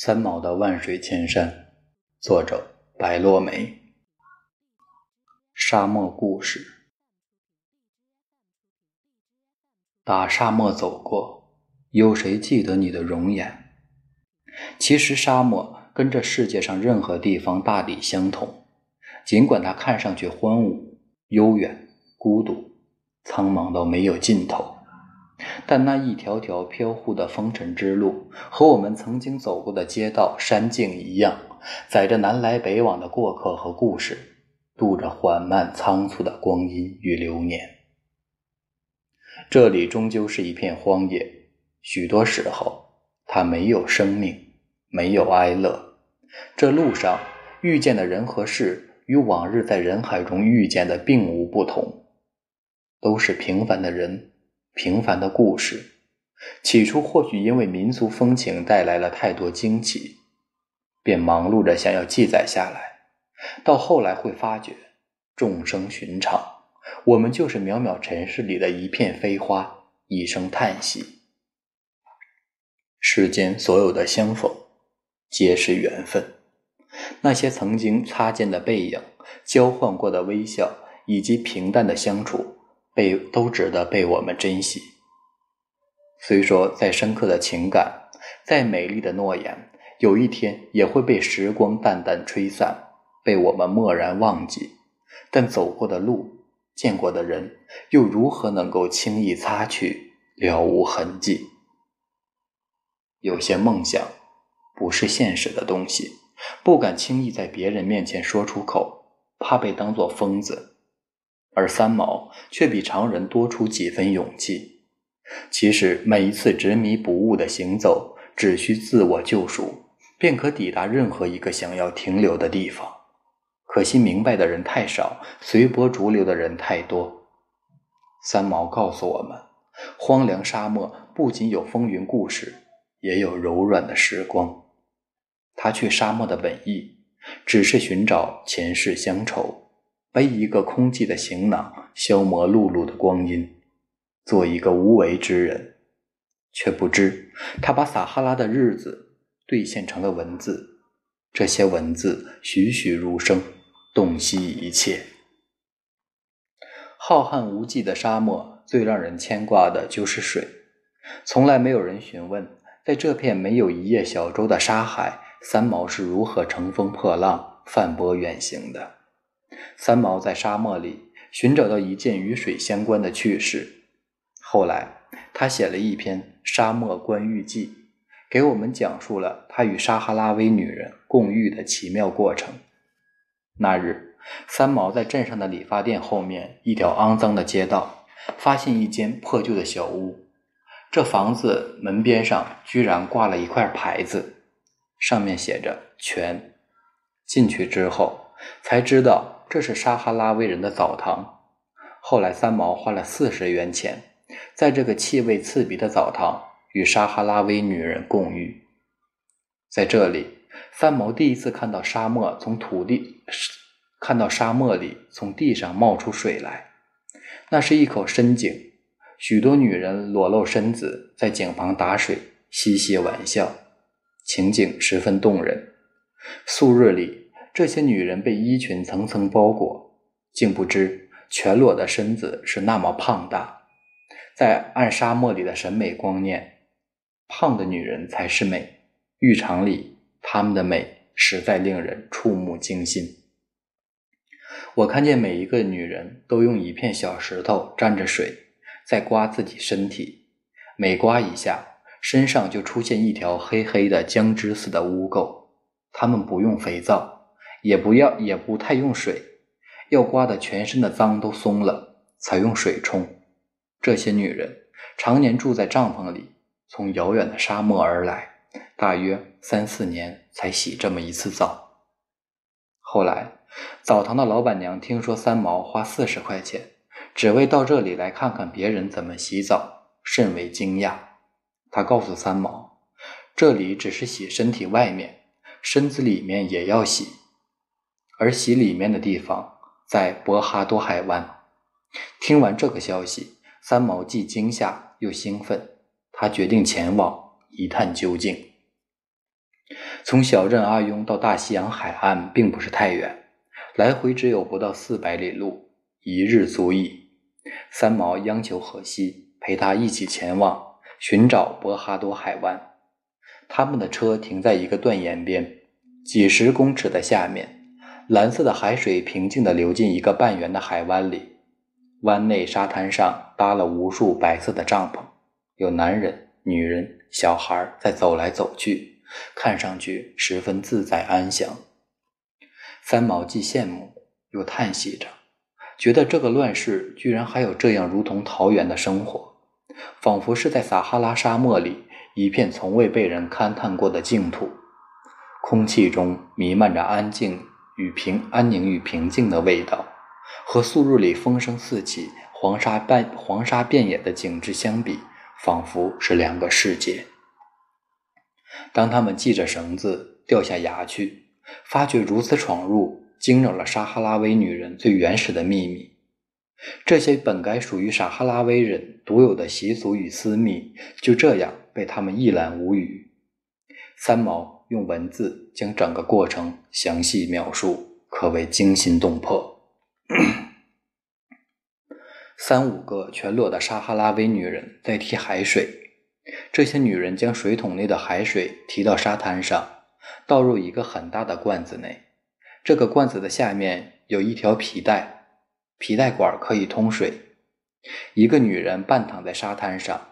三毛的《万水千山》，作者白落梅。沙漠故事。打沙漠走过，有谁记得你的容颜？其实，沙漠跟这世界上任何地方大抵相同，尽管它看上去荒芜、悠远、孤独、苍茫到没有尽头。但那一条条飘忽的风尘之路，和我们曾经走过的街道、山径一样，载着南来北往的过客和故事，度着缓慢仓促的光阴与流年。这里终究是一片荒野，许多时候，它没有生命，没有哀乐。这路上遇见的人和事，与往日在人海中遇见的并无不同，都是平凡的人。平凡的故事，起初或许因为民俗风情带来了太多惊奇，便忙碌着想要记载下来。到后来会发觉，众生寻常，我们就是渺渺尘世里的一片飞花，一声叹息。世间所有的相逢，皆是缘分。那些曾经擦肩的背影，交换过的微笑，以及平淡的相处。被都值得被我们珍惜。虽说再深刻的情感，再美丽的诺言，有一天也会被时光淡淡吹散，被我们蓦然忘记。但走过的路，见过的人，又如何能够轻易擦去，了无痕迹？有些梦想，不是现实的东西，不敢轻易在别人面前说出口，怕被当作疯子。而三毛却比常人多出几分勇气。其实每一次执迷不悟的行走，只需自我救赎，便可抵达任何一个想要停留的地方。可惜明白的人太少，随波逐流的人太多。三毛告诉我们，荒凉沙漠不仅有风云故事，也有柔软的时光。他去沙漠的本意，只是寻找前世乡愁。背一个空寂的行囊，消磨碌碌的光阴，做一个无为之人，却不知他把撒哈拉的日子兑现成了文字。这些文字栩栩如生，洞悉一切。浩瀚无际的沙漠，最让人牵挂的就是水。从来没有人询问，在这片没有一叶小舟的沙海，三毛是如何乘风破浪、泛波远行的。三毛在沙漠里寻找到一件与水相关的趣事，后来他写了一篇《沙漠观浴记》，给我们讲述了他与撒哈拉威女人共浴的奇妙过程。那日，三毛在镇上的理发店后面一条肮脏的街道，发现一间破旧的小屋。这房子门边上居然挂了一块牌子，上面写着“全”。进去之后，才知道。这是撒哈拉威人的澡堂。后来，三毛花了四十元钱，在这个气味刺鼻的澡堂与撒哈拉威女人共浴。在这里，三毛第一次看到沙漠从土地，看到沙漠里从地上冒出水来。那是一口深井，许多女人裸露身子在井旁打水，嬉戏玩笑，情景十分动人。素日里。这些女人被衣裙层层包裹，竟不知全裸的身子是那么胖大。在暗沙漠里的审美观念，胖的女人才是美。浴场里，她们的美实在令人触目惊心。我看见每一个女人都用一片小石头沾着水，在刮自己身体，每刮一下，身上就出现一条黑黑的浆汁似的污垢。她们不用肥皂。也不要，也不太用水，要刮得全身的脏都松了，才用水冲。这些女人常年住在帐篷里，从遥远的沙漠而来，大约三四年才洗这么一次澡。后来，澡堂的老板娘听说三毛花四十块钱，只为到这里来看看别人怎么洗澡，甚为惊讶。她告诉三毛，这里只是洗身体外面，身子里面也要洗。而洗里面的地方在博哈多海湾。听完这个消息，三毛既惊吓又兴奋，他决定前往一探究竟。从小镇阿雍到大西洋海岸并不是太远，来回只有不到四百里路，一日足矣。三毛央求荷西陪他一起前往寻找博哈多海湾。他们的车停在一个断岩边，几十公尺的下面，蓝色的海水平静地流进一个半圆的海湾里。湾内沙滩上搭了无数白色的帐篷，有男人、女人、小孩在走来走去，看上去十分自在安详。三毛既羡慕又叹息着，觉得这个乱世居然还有这样如同桃源的生活，仿佛是在撒哈拉沙漠里一片从未被人勘探过的净土。空气中弥漫着安静与平安宁与平静的味道。和素日里风声四起、黄沙半黄沙遍野的景致相比，仿佛是两个世界。当他们系着绳子掉下崖去，发觉如此闯入，惊扰了撒哈拉威女人最原始的秘密。这些本该属于撒哈拉威人独有的习俗与私密，就这样被他们一览无余。三毛用文字将整个过程详细描述，可谓惊心动魄。三五个全裸的撒哈拉威女人在提海水，这些女人将水桶内的海水提到沙滩上，倒入一个很大的罐子内。这个罐子的下面有一条皮带，皮带管可以通水。一个女人半躺在沙滩上，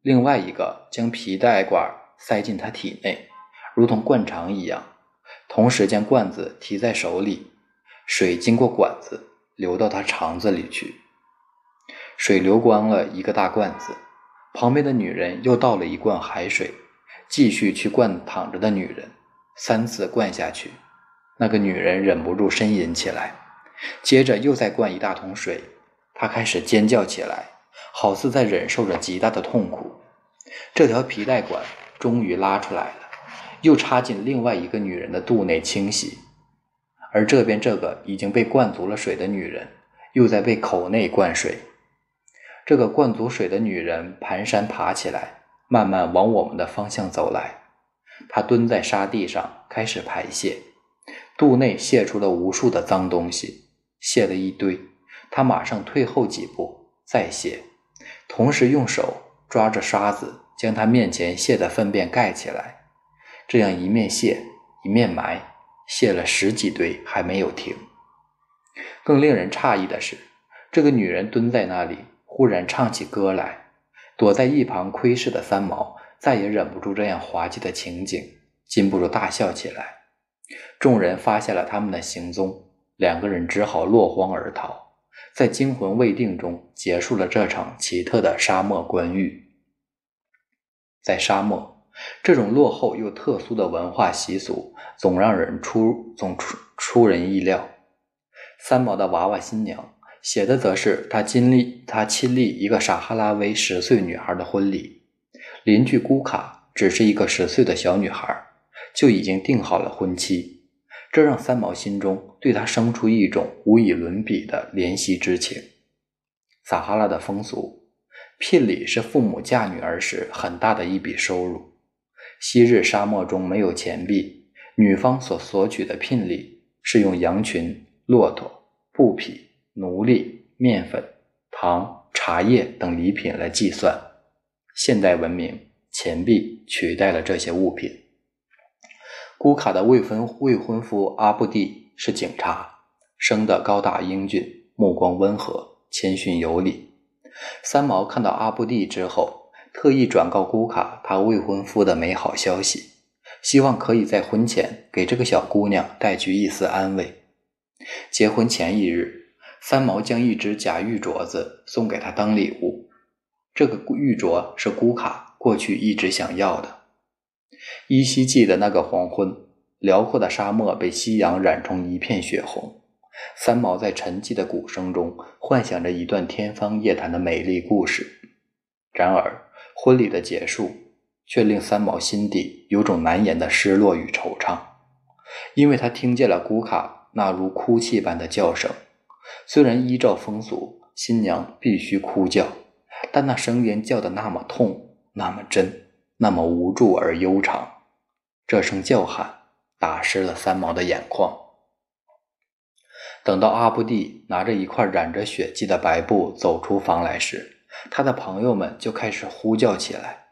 另外一个将皮带管塞进她体内，如同灌肠一样，同时将罐子提在手里。水经过管子流到他肠子里去，水流光了一个大罐子，旁边的女人又倒了一罐海水，继续去灌躺着的女人，三次灌下去，那个女人忍不住呻吟起来，接着又再灌一大桶水，她开始尖叫起来，好似在忍受着极大的痛苦。这条皮带管终于拉出来了，又插进另外一个女人的肚内清洗。而这边这个已经被灌足了水的女人，又在被口内灌水。这个灌足水的女人蹒跚爬起来，慢慢往我们的方向走来。她蹲在沙地上开始排泄，肚内泄出了无数的脏东西，泄了一堆。她马上退后几步再泄，同时用手抓着沙子将她面前泄的粪便盖起来，这样一面卸一面埋。卸了十几堆还没有停。更令人诧异的是，这个女人蹲在那里，忽然唱起歌来。躲在一旁窥视的三毛再也忍不住这样滑稽的情景，禁不住大笑起来。众人发现了他们的行踪，两个人只好落荒而逃，在惊魂未定中结束了这场奇特的沙漠观遇。在沙漠。这种落后又特殊的文化习俗，总让人出总出出人意料。三毛的娃娃新娘写的则是他经历他亲历一个撒哈拉威十岁女孩的婚礼，邻居姑卡只是一个十岁的小女孩，就已经定好了婚期，这让三毛心中对她生出一种无以伦比的怜惜之情。撒哈拉的风俗，聘礼是父母嫁女儿时很大的一笔收入。昔日沙漠中没有钱币，女方所索取的聘礼是用羊群、骆驼、布匹、奴隶、面粉、糖、茶叶等礼品来计算。现代文明，钱币取代了这些物品。姑卡的未婚未婚夫阿布蒂是警察，生得高大英俊，目光温和，谦逊有礼。三毛看到阿布蒂之后。特意转告姑卡他未婚夫的美好消息，希望可以在婚前给这个小姑娘带去一丝安慰。结婚前一日，三毛将一只假玉镯子送给她当礼物。这个玉镯是姑卡过去一直想要的。依稀记得那个黄昏，辽阔的沙漠被夕阳染成一片血红。三毛在沉寂的鼓声中幻想着一段天方夜谭的美丽故事。然而。婚礼的结束，却令三毛心底有种难言的失落与惆怅，因为他听见了古卡那如哭泣般的叫声。虽然依照风俗，新娘必须哭叫，但那声音叫得那么痛，那么真，那么无助而悠长，这声叫喊打湿了三毛的眼眶。等到阿布蒂拿着一块染着血迹的白布走出房来时，他的朋友们就开始呼叫起来，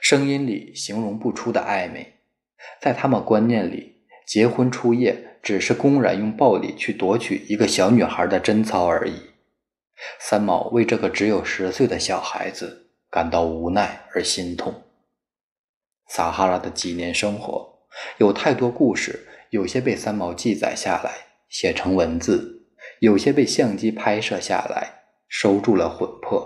声音里形容不出的暧昧。在他们观念里，结婚初夜只是公然用暴力去夺取一个小女孩的贞操而已。三毛为这个只有十岁的小孩子感到无奈而心痛。撒哈拉的几年生活有太多故事，有些被三毛记载下来，写成文字；有些被相机拍摄下来，收住了魂魄；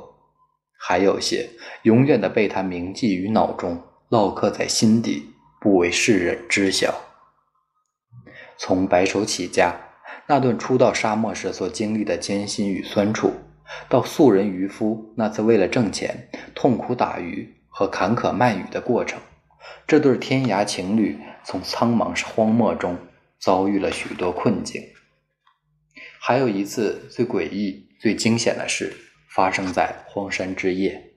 还有些永远的被他铭记于脑中，烙刻在心底，不为世人知晓。从白手起家。那段初到沙漠时所经历的艰辛与酸楚，到素人渔夫那次为了挣钱痛苦打鱼和坎坷卖鱼的过程，这对天涯情侣从苍茫荒漠中遭遇了许多困境。还有一次最诡异、最惊险的事发生在荒山之夜，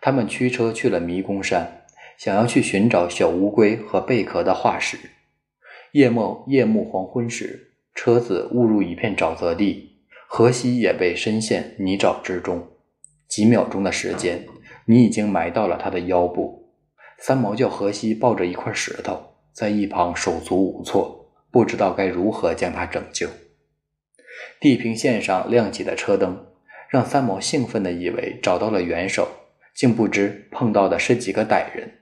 他们驱车去了迷宫山，想要去寻找小乌龟和贝壳的化石。夜幕夜幕黄昏时。车子误入一片沼泽地，荷西也被深陷泥沼之中。几秒钟的时间，你已经埋到了他的腰部。三毛叫荷西抱着一块石头，在一旁手足无措，不知道该如何将他拯救。地平线上亮起的车灯，让三毛兴奋地以为找到了元首，竟不知碰到的是几个歹人。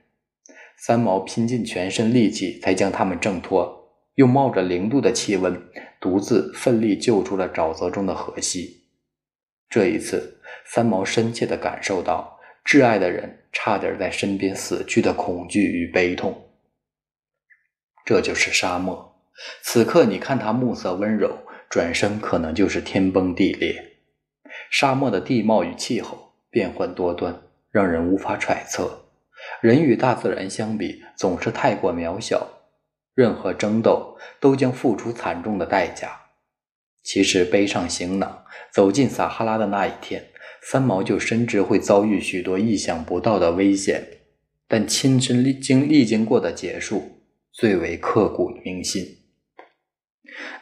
三毛拼尽全身力气才将他们挣脱，又冒着零度的气温。独自奋力救出了沼泽中的荷西。这一次，三毛深切地感受到挚爱的人差点在身边死去的恐惧与悲痛。这就是沙漠。此刻，你看它暮色温柔，转身可能就是天崩地裂。沙漠的地貌与气候变幻多端，让人无法揣测。人与大自然相比，总是太过渺小。任何争斗都将付出惨重的代价。其实背上行囊走进撒哈拉的那一天，三毛就深知会遭遇许多意想不到的危险，但亲身历经历经过的结束最为刻骨铭心。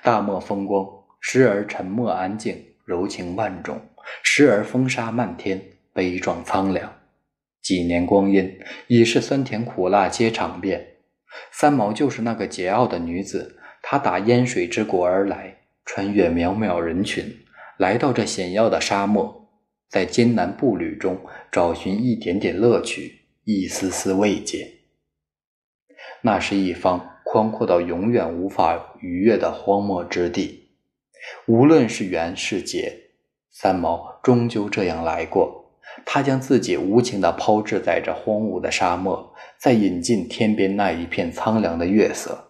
大漠风光，时而沉默安静，柔情万种；时而风沙漫天，悲壮苍凉。几年光阴，已是酸甜苦辣皆尝遍。三毛就是那个桀骜的女子，她打烟水之国而来，穿越渺渺人群，来到这险要的沙漠，在艰难步履中找寻一点点乐趣，一丝丝慰藉。那是一方宽阔到永远无法逾越的荒漠之地，无论是缘是劫，三毛终究这样来过。他将自己无情地抛掷在这荒芜的沙漠，再引进天边那一片苍凉的月色。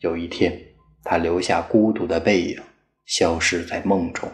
有一天，他留下孤独的背影，消失在梦中。